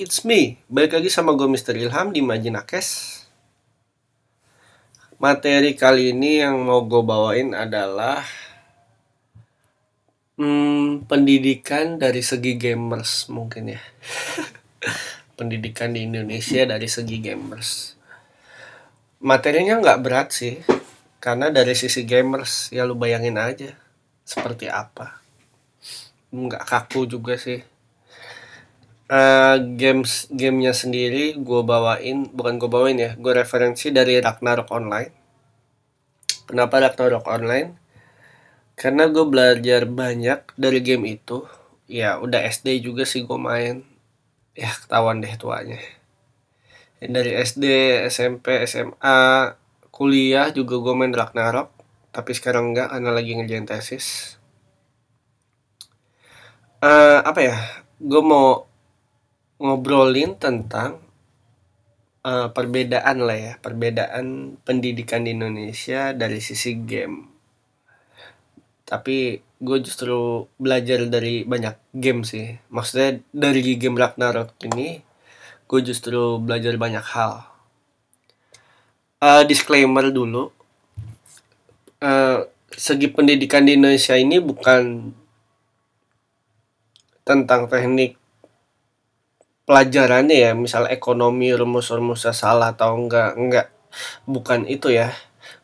it's me. Balik lagi sama gue Mr. Ilham di Majinakes. Materi kali ini yang mau gue bawain adalah hmm, pendidikan dari segi gamers mungkin ya. pendidikan di Indonesia dari segi gamers. Materinya nggak berat sih, karena dari sisi gamers ya lu bayangin aja seperti apa. Nggak kaku juga sih uh, games gamenya sendiri gue bawain bukan gue bawain ya gue referensi dari Ragnarok Online. Kenapa Ragnarok Online? Karena gue belajar banyak dari game itu. Ya udah SD juga sih gue main. Ya ketahuan deh tuanya. Ya, dari SD SMP SMA kuliah juga gue main Ragnarok. Tapi sekarang enggak karena lagi ngerjain tesis. Uh, apa ya? Gue mau ngobrolin tentang uh, perbedaan lah ya, perbedaan pendidikan di Indonesia dari sisi game. Tapi gue justru belajar dari banyak game sih. Maksudnya dari game Ragnarok ini, gue justru belajar banyak hal. Uh, disclaimer dulu, uh, segi pendidikan di Indonesia ini bukan tentang teknik pelajarannya ya misal ekonomi rumus-rumusnya salah atau enggak enggak. Bukan itu ya.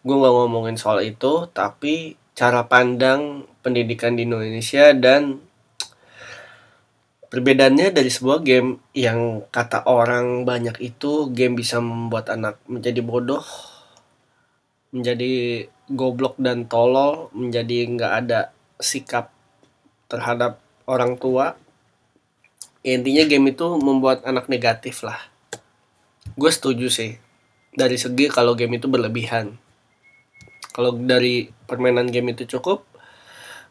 Gue nggak ngomongin soal itu tapi cara pandang pendidikan di Indonesia dan perbedaannya dari sebuah game yang kata orang banyak itu game bisa membuat anak menjadi bodoh menjadi goblok dan tolol menjadi nggak ada sikap terhadap orang tua ya, intinya game itu membuat anak negatif lah. Gue setuju sih. Dari segi kalau game itu berlebihan. Kalau dari permainan game itu cukup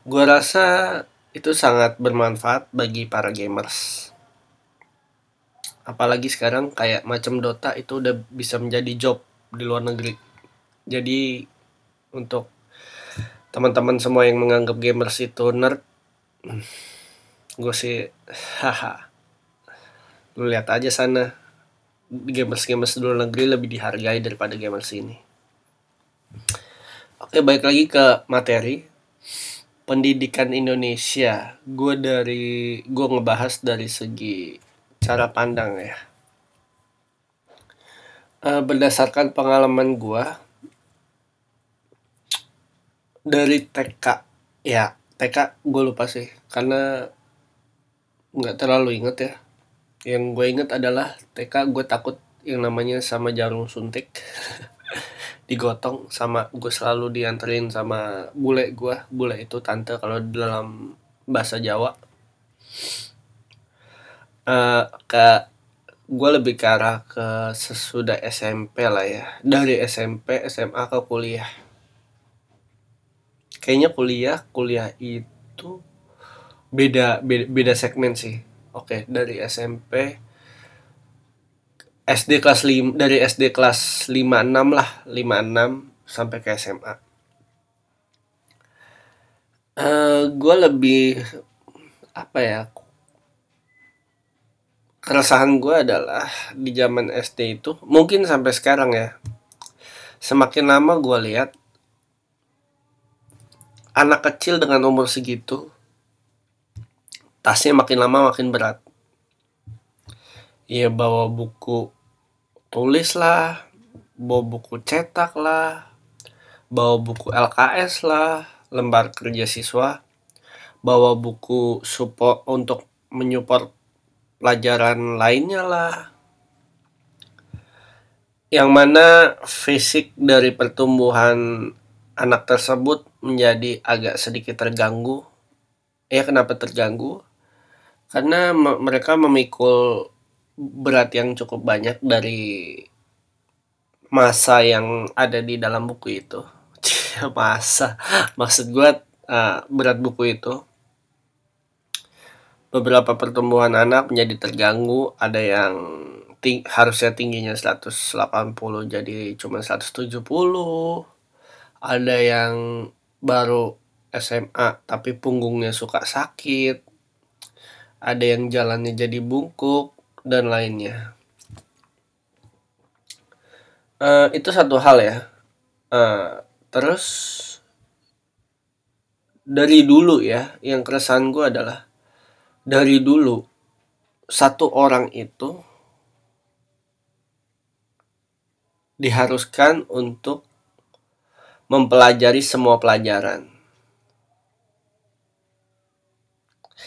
gue rasa itu sangat bermanfaat bagi para gamers. Apalagi sekarang kayak macam Dota itu udah bisa menjadi job di luar negeri. Jadi untuk teman-teman semua yang menganggap gamers itu nerd gue sih haha lu lihat aja sana. Gamers gamers luar negeri lebih dihargai daripada gamers ini oke baik lagi ke materi. Pendidikan Indonesia. Gue dari gue ngebahas dari segi cara pandang ya. Uh, berdasarkan pengalaman gue dari TK ya TK gue lupa sih karena nggak terlalu inget ya yang gue inget adalah TK gue takut yang namanya sama jarum suntik. Digotong sama gue selalu dianterin sama bule gue bule itu tante kalau dalam bahasa Jawa. Uh, ke gue lebih ke arah ke sesudah SMP lah ya. Dari SMP SMA ke kuliah. Kayaknya kuliah kuliah itu beda beda, beda segmen sih oke dari SMP SD kelas 5 dari SD kelas 56 lah 56 sampai ke SMA uh, eh, gue lebih apa ya keresahan gue adalah di zaman SD itu mungkin sampai sekarang ya semakin lama gue lihat anak kecil dengan umur segitu tasnya makin lama makin berat. Ya bawa buku tulis lah bawa buku cetak lah bawa buku LKS lah lembar kerja siswa bawa buku support untuk menyupport pelajaran lainnya lah. Yang mana fisik dari pertumbuhan anak tersebut menjadi agak sedikit terganggu. Ya kenapa terganggu karena mereka memikul berat yang cukup banyak dari masa yang ada di dalam buku itu. Masa maksud gue uh, berat buku itu. Beberapa pertumbuhan anak menjadi terganggu. Ada yang ting harusnya tingginya 180 jadi cuma 170 ada yang baru SMA tapi punggungnya suka sakit ada yang jalannya jadi bungkuk dan lainnya. Uh, itu satu hal ya. Uh, terus dari dulu ya, yang keresahan gue adalah dari dulu satu orang itu diharuskan untuk mempelajari semua pelajaran.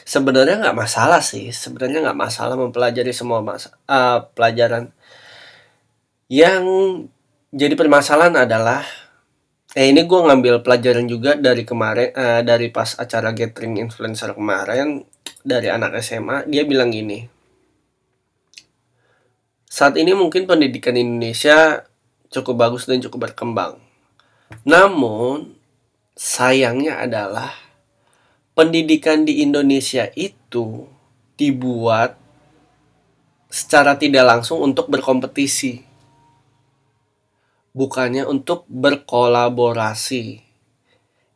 Sebenarnya nggak masalah sih, sebenarnya nggak masalah mempelajari semua masa, uh, pelajaran. Yang jadi permasalahan adalah, eh ini gue ngambil pelajaran juga dari kemarin, uh, dari pas acara gathering influencer kemarin dari anak SMA, dia bilang gini. Saat ini mungkin pendidikan Indonesia cukup bagus dan cukup berkembang namun sayangnya adalah pendidikan di Indonesia itu dibuat secara tidak langsung untuk berkompetisi. Bukannya untuk berkolaborasi.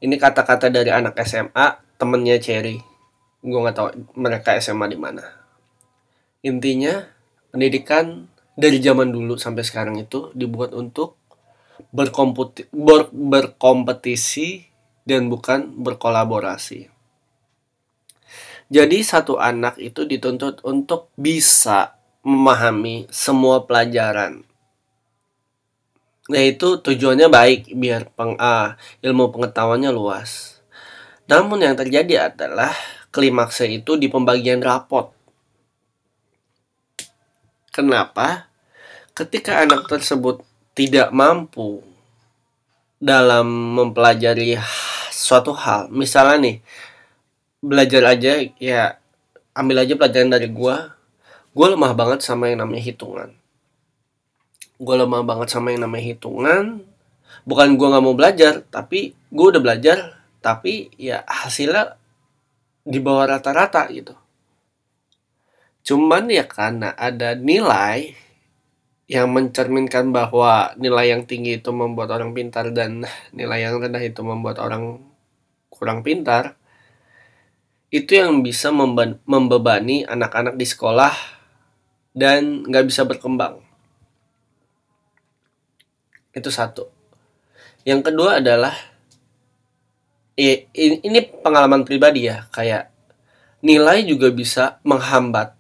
Ini kata-kata dari anak SMA, temennya Cherry. Gue nggak tahu mereka SMA di mana. Intinya, pendidikan dari zaman dulu sampai sekarang itu dibuat untuk berkompetisi, ber, berkompetisi dan bukan berkolaborasi. Jadi satu anak itu dituntut untuk bisa memahami semua pelajaran. Nah itu tujuannya baik biar peng, ah, ilmu pengetahuannya luas. Namun yang terjadi adalah klimaksnya itu di pembagian rapot. Kenapa? Ketika anak tersebut tidak mampu dalam mempelajari suatu hal misalnya nih belajar aja ya ambil aja pelajaran dari gua. Gua lemah banget sama yang namanya hitungan. Gua lemah banget sama yang namanya hitungan. Bukan gua nggak mau belajar tapi gua udah belajar. Tapi ya hasilnya di bawah rata-rata gitu. Cuman ya karena ada nilai yang mencerminkan bahwa nilai yang tinggi itu membuat orang pintar dan nilai yang rendah itu membuat orang kurang pintar itu yang bisa membebani anak-anak di sekolah dan nggak bisa berkembang itu satu yang kedua adalah ini pengalaman pribadi ya kayak nilai juga bisa menghambat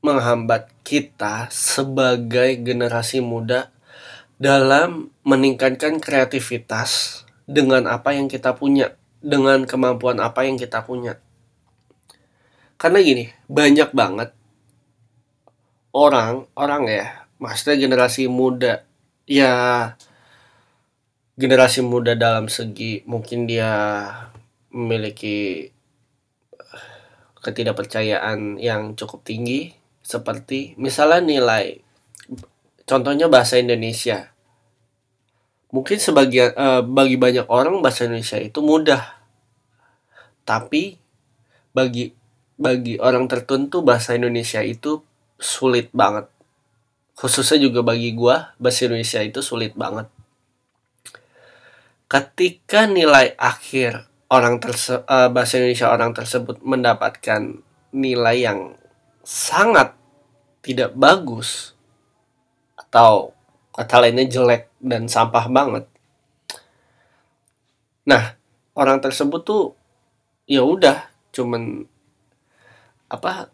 menghambat kita sebagai generasi muda dalam meningkatkan kreativitas dengan apa yang kita punya, dengan kemampuan apa yang kita punya. Karena gini, banyak banget orang, orang ya, maksudnya generasi muda, ya generasi muda dalam segi mungkin dia memiliki ketidakpercayaan yang cukup tinggi seperti misalnya nilai contohnya bahasa Indonesia. Mungkin sebagian uh, bagi banyak orang bahasa Indonesia itu mudah. Tapi bagi bagi orang tertentu bahasa Indonesia itu sulit banget khususnya juga bagi gua bahasa Indonesia itu sulit banget ketika nilai akhir orang terse uh, bahasa Indonesia orang tersebut mendapatkan nilai yang sangat tidak bagus atau kata lainnya jelek dan sampah banget. Nah, orang tersebut tuh ya udah cuman apa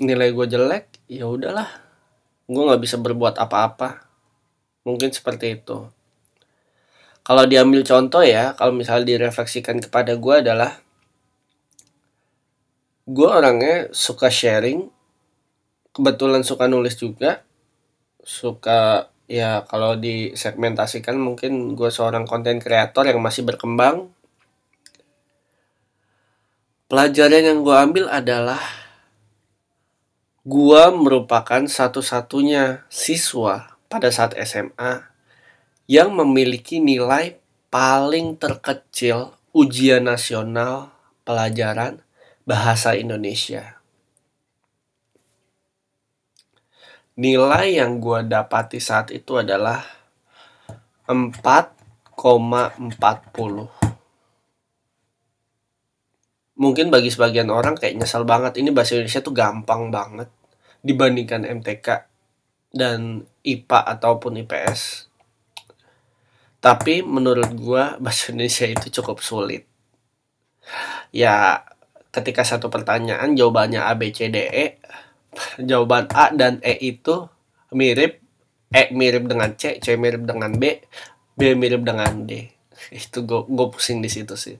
nilai gue jelek ya udahlah. Gue nggak bisa berbuat apa-apa. Mungkin seperti itu. Kalau diambil contoh ya kalau misalnya direfleksikan kepada gue adalah gue orangnya suka sharing kebetulan suka nulis juga suka ya kalau disegmentasikan mungkin gue seorang konten kreator yang masih berkembang pelajaran yang gue ambil adalah gue merupakan satu-satunya siswa pada saat SMA yang memiliki nilai paling terkecil ujian nasional pelajaran bahasa Indonesia. nilai yang gue dapati saat itu adalah 4,40 4,40 mungkin bagi sebagian orang kayak nyesal banget. Ini bahasa Indonesia tuh gampang banget dibandingkan MTK dan IPA ataupun IPS tapi menurut gua bahasa Indonesia itu cukup sulit. Ya ketika satu pertanyaan jawabannya A B C D E jawaban A dan E itu mirip. E mirip dengan C C mirip dengan B B mirip dengan D. Itu gue pusing di situ sih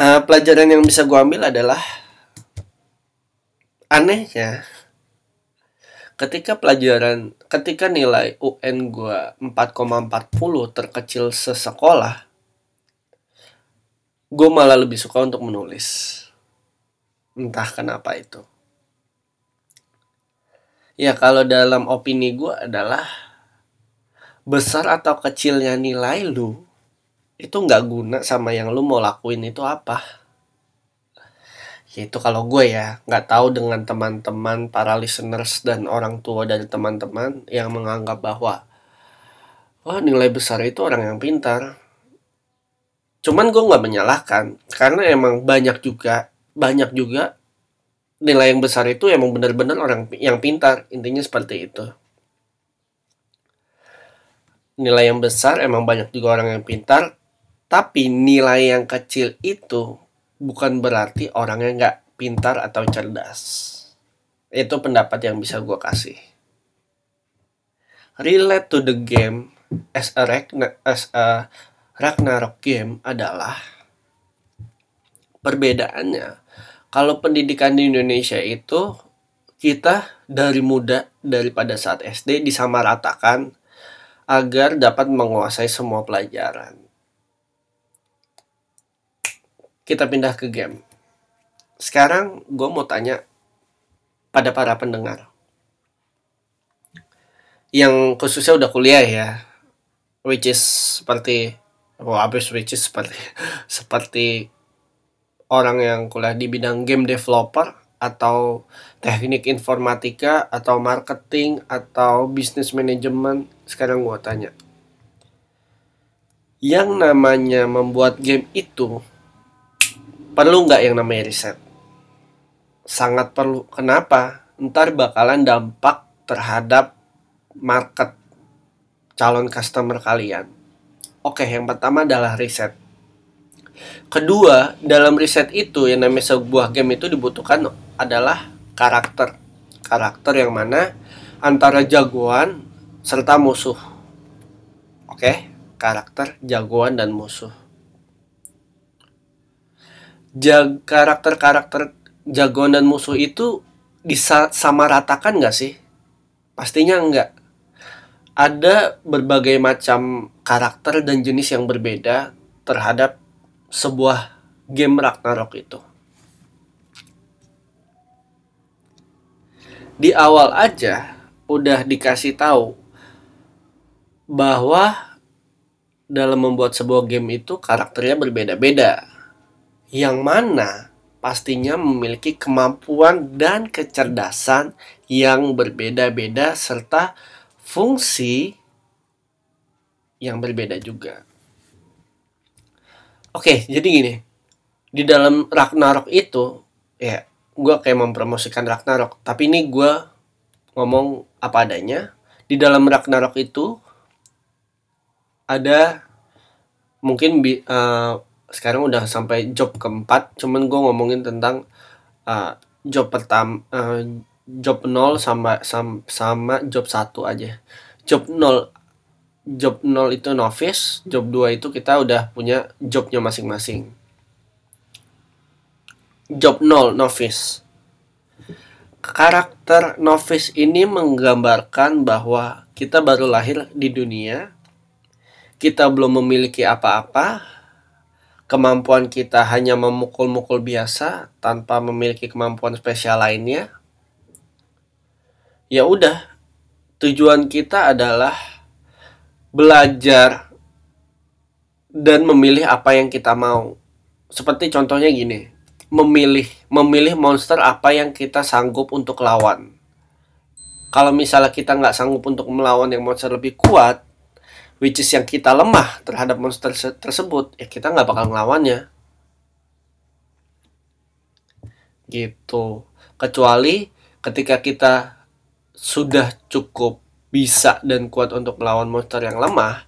uh, pelajaran yang bisa gue ambil adalah anehnya ketika pelajaran ketika nilai UN gue 4,40 terkecil sesekolah gue malah lebih suka untuk menulis. Entah kenapa itu. Ya kalau dalam opini gue adalah besar atau kecilnya nilai lu itu nggak guna sama yang lu mau lakuin itu apa? Ya itu kalau gue ya nggak tahu dengan teman-teman para listeners dan orang tua dari teman-teman yang menganggap bahwa wah nilai besar itu orang yang pintar. Cuman gue nggak menyalahkan karena emang banyak juga banyak juga nilai yang besar itu emang benar-benar orang yang pintar intinya seperti itu. Nilai yang besar emang banyak juga orang yang pintar tapi nilai yang kecil itu bukan berarti orangnya nggak pintar atau cerdas itu pendapat yang bisa gue kasih relate to the game as a, as a Ragnarok game adalah perbedaannya. Kalau pendidikan di Indonesia itu kita dari muda daripada saat SD disamaratakan agar dapat menguasai semua pelajaran. Kita pindah ke game. Sekarang gue mau tanya pada para pendengar. Yang khususnya udah kuliah ya. Which is seperti oh, habis which is seperti seperti orang yang kuliah di bidang game developer atau teknik informatika atau marketing atau bisnis manajemen sekarang gua tanya yang namanya membuat game itu perlu nggak yang namanya riset sangat perlu kenapa ntar bakalan dampak terhadap market calon customer kalian Oke, yang pertama adalah riset. Kedua, dalam riset itu yang namanya sebuah game itu dibutuhkan adalah karakter. Karakter yang mana antara jagoan serta musuh. Oke, karakter, jagoan dan musuh. Jag karakter-karakter jagoan dan musuh itu disamaratakan nggak sih? Pastinya enggak ada berbagai macam karakter dan jenis yang berbeda terhadap sebuah game Ragnarok itu. Di awal aja udah dikasih tahu bahwa dalam membuat sebuah game itu karakternya berbeda-beda. Yang mana pastinya memiliki kemampuan dan kecerdasan yang berbeda-beda serta fungsi yang berbeda juga. Oke, jadi gini. Di dalam Ragnarok itu, ya, gue kayak mempromosikan Ragnarok. Tapi ini gue ngomong apa adanya. Di dalam Ragnarok itu, ada mungkin uh, sekarang udah sampai job keempat. Cuman gue ngomongin tentang uh, job pertama, uh, job 0 sama sama, sama job 1 aja. Job 0 job 0 itu novice, job 2 itu kita udah punya jobnya masing-masing. Job 0 novice. Karakter novice ini menggambarkan bahwa kita baru lahir di dunia, kita belum memiliki apa-apa, kemampuan kita hanya memukul-mukul biasa tanpa memiliki kemampuan spesial lainnya ya udah. Tujuan kita adalah belajar dan memilih apa yang kita mau. Seperti contohnya gini memilih memilih monster apa yang kita sanggup untuk lawan. Kalau misalnya kita nggak sanggup untuk melawan yang monster lebih kuat which is yang kita lemah terhadap monster tersebut ya kita nggak bakal ngelawannya. Gitu. Kecuali ketika kita sudah cukup bisa dan kuat untuk melawan monster yang lemah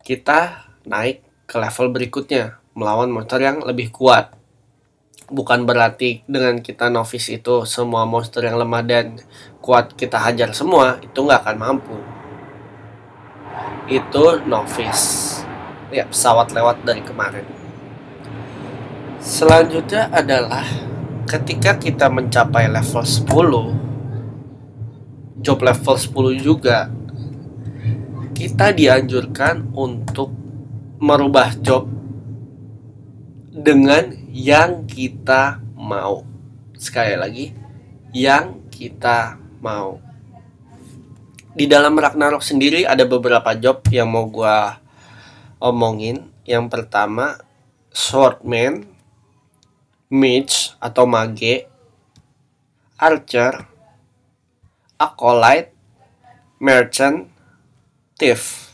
kita naik ke level berikutnya melawan monster yang lebih kuat. Bukan berarti dengan kita novice itu semua monster yang lemah dan kuat kita hajar semua itu nggak akan mampu itu novice. Ya pesawat lewat dari kemarin. Selanjutnya adalah ketika kita mencapai level 10 job level 10 juga kita dianjurkan untuk merubah job dengan yang kita mau. Sekali lagi yang kita mau di dalam Ragnarok sendiri ada beberapa job yang mau gua omongin. Yang pertama swordman mage atau mage archer acolyte merchant thief.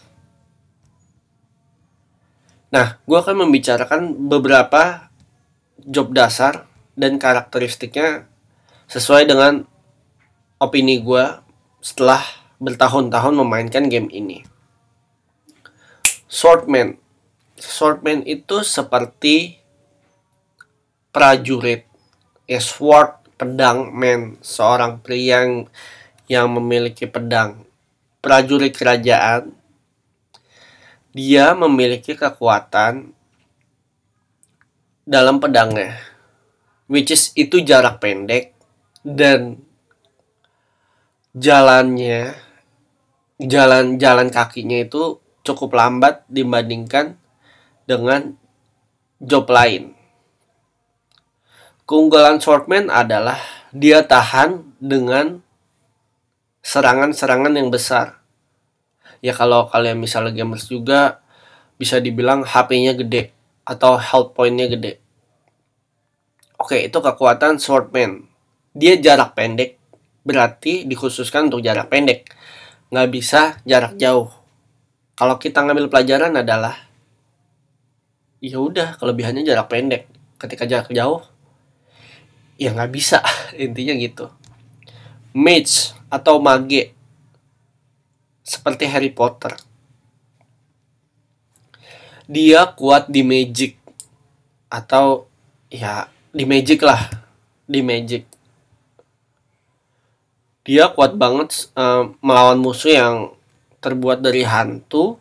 Nah gue akan membicarakan beberapa job dasar dan karakteristiknya sesuai dengan opini gue setelah bertahun-tahun memainkan game ini. Swordman. Swordman itu seperti prajurit. Ya, sword, pedang, man. Seorang pria yang, yang memiliki pedang. Prajurit kerajaan. Dia memiliki kekuatan dalam pedangnya. Which is itu jarak pendek dan jalannya jalan jalan kakinya itu cukup lambat dibandingkan dengan job lain. Keunggulan Swordman adalah dia tahan dengan serangan-serangan yang besar. Ya kalau kalian misalnya gamers juga bisa dibilang HP-nya gede atau health point-nya gede. Oke, itu kekuatan Swordman. Dia jarak pendek, berarti dikhususkan untuk jarak pendek nggak bisa jarak jauh. Kalau kita ngambil pelajaran adalah ya udah kelebihannya jarak pendek. Ketika jarak jauh ya nggak bisa. Intinya gitu. Mage atau mage seperti Harry Potter. Dia kuat di magic. Atau ya di magic lah. Di magic dia kuat banget uh, melawan musuh yang terbuat dari hantu.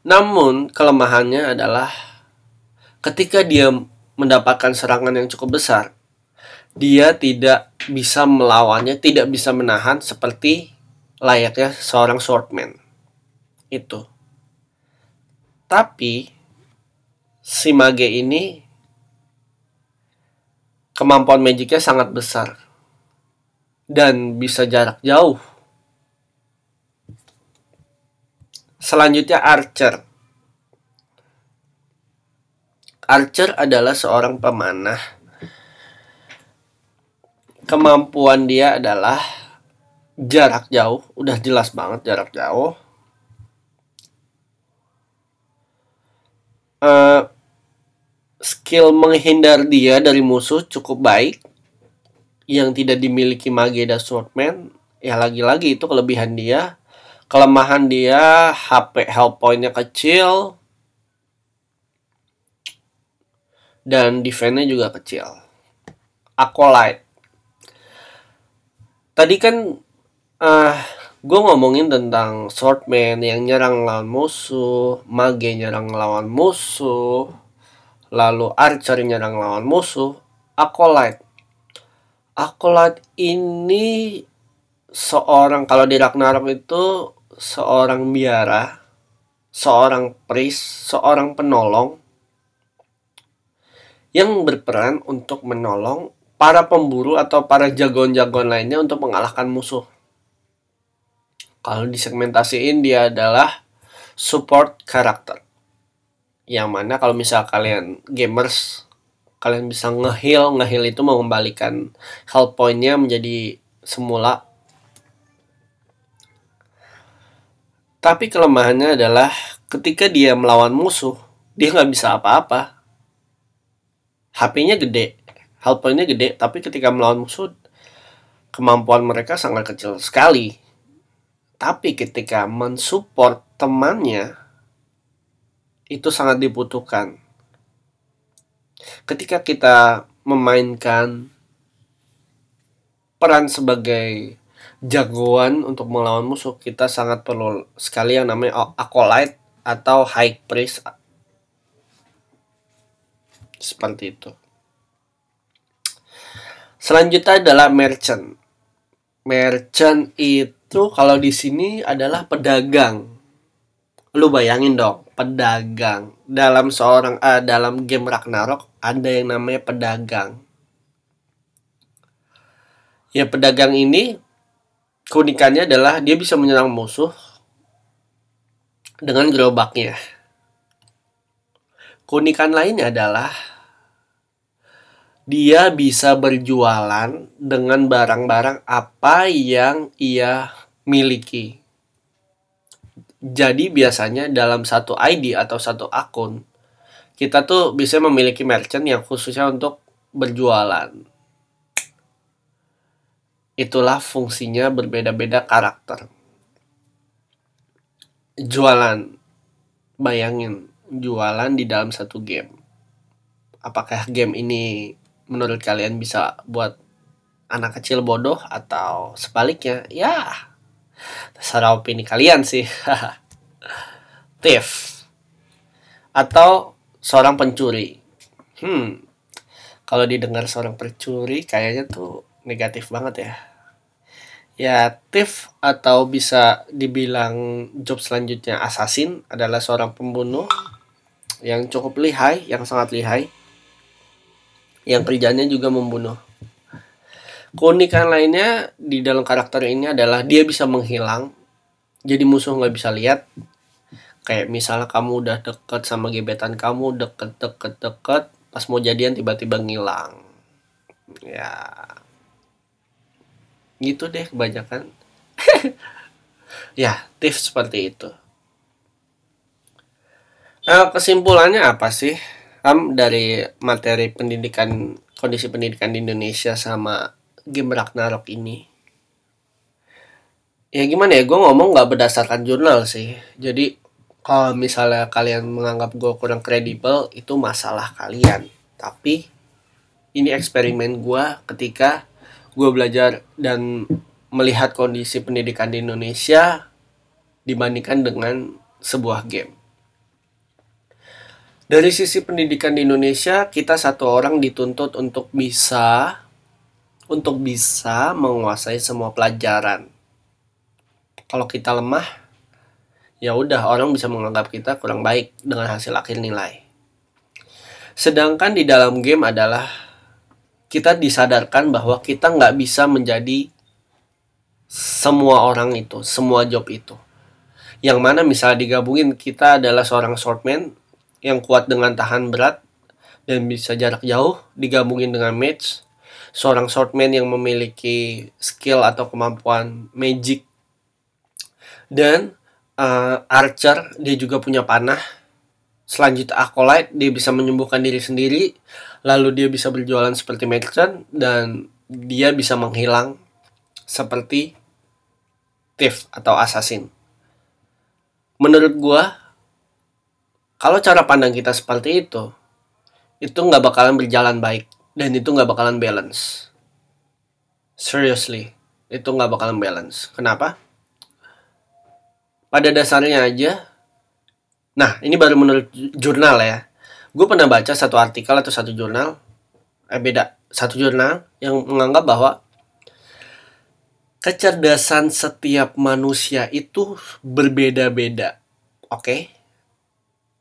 Namun kelemahannya adalah ketika dia mendapatkan serangan yang cukup besar, dia tidak bisa melawannya, tidak bisa menahan seperti layaknya seorang swordman. Itu. Tapi si mage ini kemampuan magicnya sangat besar dan bisa jarak jauh. Selanjutnya Archer. Archer adalah seorang pemanah. Kemampuan dia adalah jarak jauh, udah jelas banget jarak jauh. Uh, skill menghindar dia dari musuh cukup baik. Yang tidak dimiliki Mageda Swordman ya lagi-lagi itu kelebihan dia. Kelemahan dia HP health pointnya kecil. Dan defense-nya juga kecil. Acolyte. Tadi kan uh, eh, gue ngomongin tentang swordman yang nyerang lawan musuh mage nyerang lawan musuh lalu archer nyerang lawan musuh, acolyte. Acolyte ini seorang kalau di Ragnarok itu seorang biara, seorang priest, seorang penolong yang berperan untuk menolong para pemburu atau para jagoan-jagoan lainnya untuk mengalahkan musuh. Kalau disegmentasiin dia adalah support karakter yang mana kalau misal kalian gamers kalian bisa ngeheal ngeheal itu mengembalikan health pointnya menjadi semula tapi kelemahannya adalah ketika dia melawan musuh dia nggak bisa apa-apa HP-nya gede, health point-nya gede, tapi ketika melawan musuh kemampuan mereka sangat kecil sekali. Tapi ketika mensupport temannya itu sangat dibutuhkan. Ketika kita memainkan peran sebagai jagoan untuk melawan musuh, kita sangat perlu sekali yang namanya acolyte atau high priest seperti itu. Selanjutnya adalah merchant. Merchant itu kalau di sini adalah pedagang. Lu bayangin dong, pedagang. Dalam seorang uh, dalam game Ragnarok ada yang namanya pedagang. Ya pedagang ini keunikannya adalah dia bisa menyerang musuh dengan gerobaknya. Keunikan lainnya adalah dia bisa berjualan dengan barang-barang apa yang ia miliki. Jadi biasanya dalam satu ID atau satu akun kita tuh bisa memiliki merchant yang khususnya untuk berjualan. Itulah fungsinya berbeda-beda karakter. Jualan. Bayangin, jualan di dalam satu game. Apakah game ini menurut kalian bisa buat anak kecil bodoh atau sebaliknya ya terserah opini kalian sih. Thief atau seorang pencuri. Hmm. Kalau didengar seorang pencuri kayaknya tuh negatif banget ya. Ya thief atau bisa dibilang job selanjutnya assassin adalah seorang pembunuh yang cukup lihai yang sangat lihai. Yang kerjanya juga membunuh. Keunikan lainnya di dalam karakter ini adalah dia bisa menghilang, jadi musuh nggak bisa lihat. Kayak misalnya kamu udah deket sama gebetan kamu, deket deket deket, pas mau jadian tiba-tiba ngilang. Ya, gitu deh kebanyakan. ya, tips seperti itu. Nah, kesimpulannya apa sih? um, dari materi pendidikan kondisi pendidikan di Indonesia sama game Ragnarok ini. Ya gimana ya? Gue ngomong nggak berdasarkan jurnal sih. Jadi kalau misalnya kalian menganggap gue kurang kredibel itu masalah kalian. Tapi ini eksperimen gue ketika gue belajar dan melihat kondisi pendidikan di Indonesia dibandingkan dengan sebuah game. Dari sisi pendidikan di Indonesia, kita satu orang dituntut untuk bisa untuk bisa menguasai semua pelajaran. Kalau kita lemah, ya udah orang bisa menganggap kita kurang baik dengan hasil akhir nilai. Sedangkan di dalam game adalah kita disadarkan bahwa kita nggak bisa menjadi semua orang itu, semua job itu. Yang mana misalnya digabungin kita adalah seorang swordman, yang kuat dengan tahan berat dan bisa jarak jauh digabungin dengan match seorang swordman yang memiliki skill atau kemampuan magic. Dan uh, archer dia juga punya panah. Selanjutnya acolyte dia bisa menyembuhkan diri sendiri. Lalu dia bisa berjualan seperti merchant dan dia bisa menghilang seperti thief atau assassin. Menurut gua kalau cara pandang kita seperti itu, itu nggak bakalan berjalan baik dan itu nggak bakalan balance. Seriously, itu nggak bakalan balance. Kenapa? Pada dasarnya aja, nah ini baru menurut jurnal ya. Gue pernah baca satu artikel atau satu jurnal, eh beda, satu jurnal yang menganggap bahwa kecerdasan setiap manusia itu berbeda-beda. Oke, okay?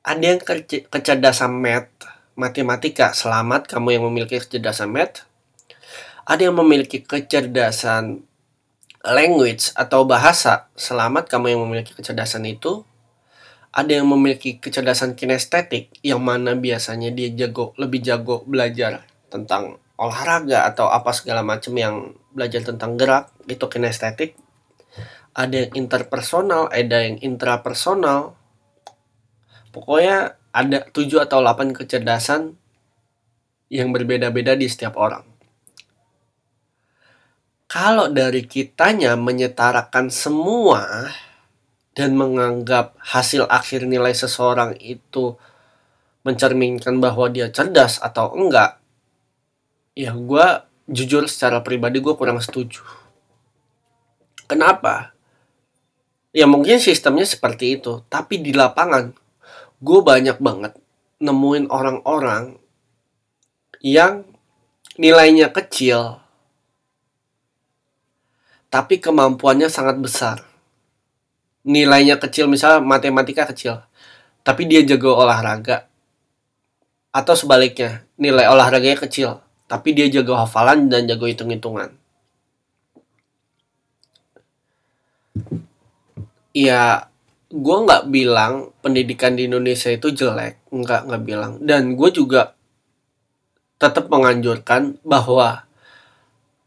ada yang ke kecerdasan math matematika. Selamat kamu yang memiliki kecerdasan math. Ada yang memiliki kecerdasan language atau bahasa. Selamat kamu yang memiliki kecerdasan itu. Ada yang memiliki kecerdasan kinestetik yang mana biasanya dia jago lebih jago belajar tentang olahraga atau apa segala macam yang belajar tentang gerak itu kinestetik. Ada yang interpersonal ada yang intrapersonal. Pokoknya ada 7 atau 8 kecerdasan yang berbeda-beda di setiap orang. Kalau dari kitanya menyetarakan semua dan menganggap hasil akhir nilai seseorang itu mencerminkan bahwa dia cerdas atau enggak, ya gue jujur secara pribadi gue kurang setuju. Kenapa? Ya mungkin sistemnya seperti itu, tapi di lapangan gue banyak banget nemuin orang-orang yang nilainya kecil tapi kemampuannya sangat besar. Nilainya kecil misalnya matematika kecil, tapi dia jago olahraga. Atau sebaliknya, nilai olahraganya kecil, tapi dia jago hafalan dan jago hitung-hitungan. ya gue nggak bilang pendidikan di Indonesia itu jelek nggak nggak bilang. Dan gue juga tetap menganjurkan bahwa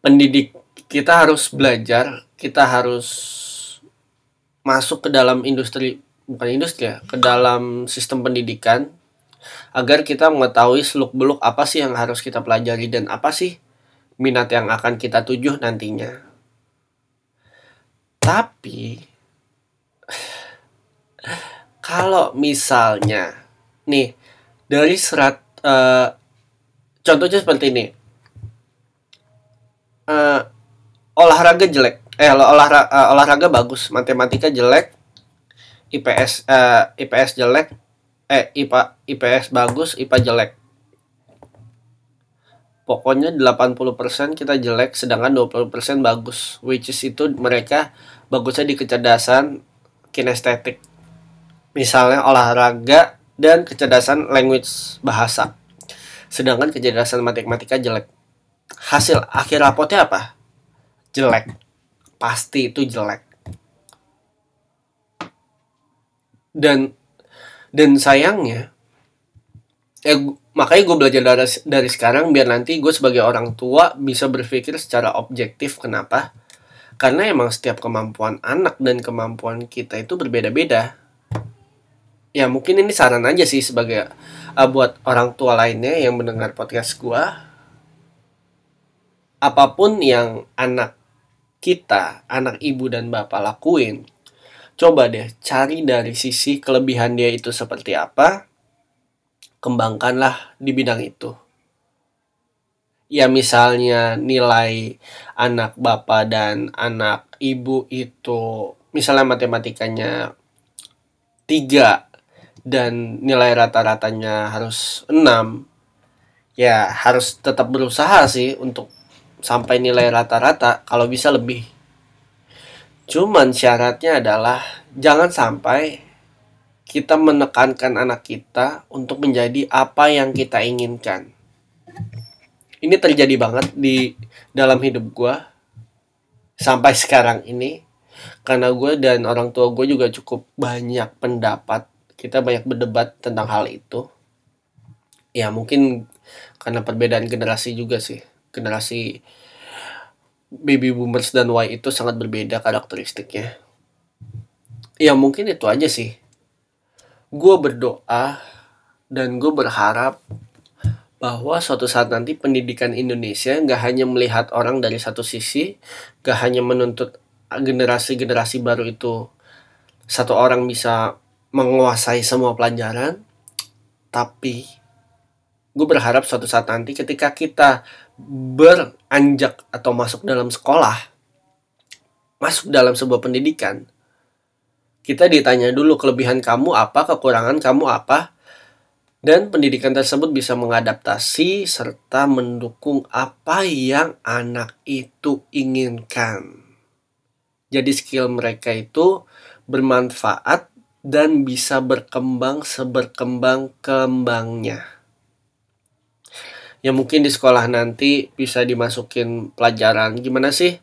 pendidik kita harus belajar kita harus masuk ke dalam industri bukan industri ya ke dalam sistem pendidikan agar kita mengetahui seluk beluk apa sih yang harus kita pelajari dan apa sih minat yang akan kita tuju nantinya. Tapi kalau misalnya nih dari serat uh, contohnya seperti ini. Uh, olahraga jelek. Eh olahraga uh, olahraga bagus matematika jelek IPS uh, IPS jelek eh IPA IPS bagus IPA jelek. Pokoknya 80% kita jelek sedangkan 20% bagus which is itu mereka bagusnya di kecerdasan kinestetik. Misalnya olahraga dan kecerdasan language bahasa. Sedangkan kecerdasan matematika jelek. Hasil akhir rapotnya apa? Jelek. Pasti itu jelek. Dan dan sayangnya eh makanya gue belajar dari, dari sekarang biar nanti gue sebagai orang tua bisa berpikir secara objektif kenapa karena emang setiap kemampuan anak dan kemampuan kita itu berbeda-beda ya mungkin ini saran aja sih sebagai uh, buat orang tua lainnya yang mendengar podcast gua. Apa pun yang anak kita anak ibu dan bapak lakuin coba deh cari dari sisi kelebihan dia itu seperti apa kembangkanlah di bidang itu. Ya misalnya nilai anak bapak dan anak ibu itu misalnya matematikanya tiga dan nilai rata-ratanya harus 6 ya harus tetap berusaha sih untuk sampai nilai rata-rata kalau bisa lebih. Cuman syaratnya adalah jangan sampai kita menekankan anak kita untuk menjadi apa yang kita inginkan. Ini terjadi banget di dalam hidup gue sampai sekarang ini karena gue dan orang tua gue juga cukup banyak pendapat kita banyak berdebat tentang hal itu. Ya mungkin karena perbedaan generasi juga sih. Generasi baby boomers dan Y itu sangat berbeda karakteristiknya. Ya mungkin itu aja sih. Gue berdoa dan gue berharap bahwa suatu saat nanti pendidikan Indonesia nggak hanya melihat orang dari satu sisi, nggak hanya menuntut generasi-generasi baru itu satu orang bisa menguasai semua pelajaran, tapi gue berharap suatu saat nanti ketika kita beranjak atau masuk dalam sekolah, masuk dalam sebuah pendidikan, kita ditanya dulu kelebihan kamu apa, kekurangan kamu apa, dan pendidikan tersebut bisa mengadaptasi serta mendukung apa yang anak itu inginkan. Jadi skill mereka itu bermanfaat dan bisa berkembang seberkembang-kembangnya. Ya mungkin di sekolah nanti bisa dimasukin pelajaran. Gimana sih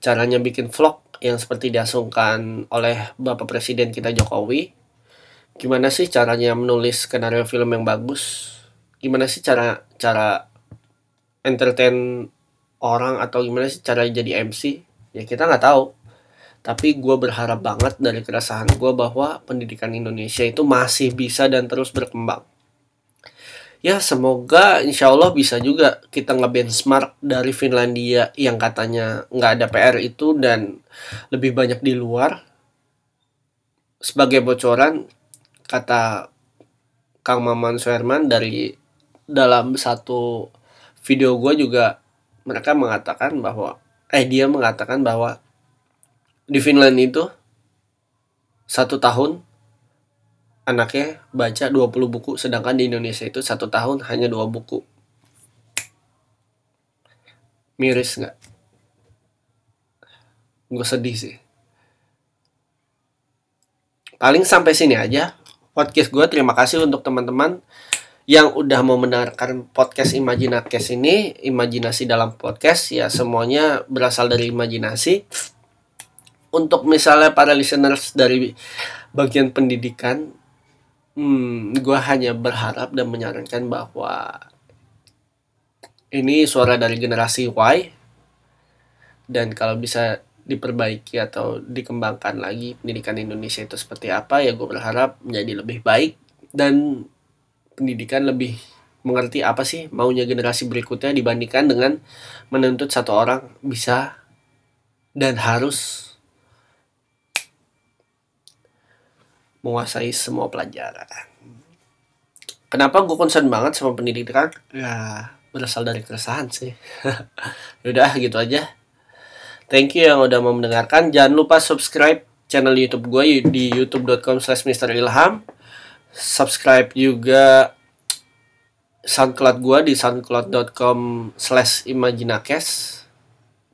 caranya bikin vlog yang seperti diasungkan oleh Bapak Presiden kita Jokowi? Gimana sih caranya menulis skenario film yang bagus? Gimana sih cara cara entertain orang atau gimana sih cara jadi MC ya kita nggak tahu tapi gue berharap banget dari keresahan gue bahwa pendidikan Indonesia itu masih bisa dan terus berkembang. Ya semoga insya Allah bisa juga kita nge-benchmark dari Finlandia yang katanya nggak ada PR itu dan lebih banyak di luar. Sebagai bocoran kata Kang Maman Suherman dari dalam satu video gue juga mereka mengatakan bahwa eh dia mengatakan bahwa di Finland itu satu tahun anaknya baca 20 buku sedangkan di Indonesia itu satu tahun hanya dua buku. Miris nggak? Gue sedih sih. Paling sampai sini aja podcast gue terima kasih untuk teman-teman yang udah mau mendengarkan podcast Imajinakes ini imajinasi dalam podcast. Ya semuanya berasal dari imajinasi untuk misalnya para listeners dari bagian pendidikan Hmm, gue hanya berharap dan menyarankan bahwa ini suara dari generasi Y dan kalau bisa diperbaiki atau dikembangkan lagi pendidikan Indonesia itu seperti apa ya gue berharap menjadi lebih baik dan pendidikan lebih mengerti apa sih maunya generasi berikutnya dibandingkan dengan menuntut satu orang bisa dan harus menguasai semua pelajaran. Kenapa gue concern banget sama pendidikan? Ya, berasal dari keresahan sih. Udah gitu aja. Thank you yang udah mau mendengarkan. Jangan lupa subscribe channel YouTube gue di youtube.com slash Ilham. Subscribe juga SoundCloud gue di soundcloud.com slash imajinakes.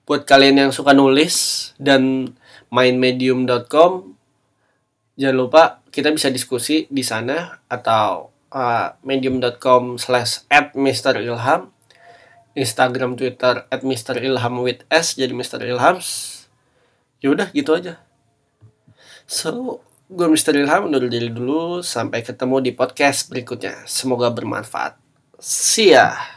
Buat kalian yang suka nulis dan main medium.com jangan lupa kita bisa diskusi di sana atau uh, medium.com slash at Mr. Ilham Instagram Twitter at Mr. Ilham with S jadi Mr. Ilhams yaudah gitu aja so gue Mr. Ilham undur diri dulu sampai ketemu di podcast berikutnya semoga bermanfaat see ya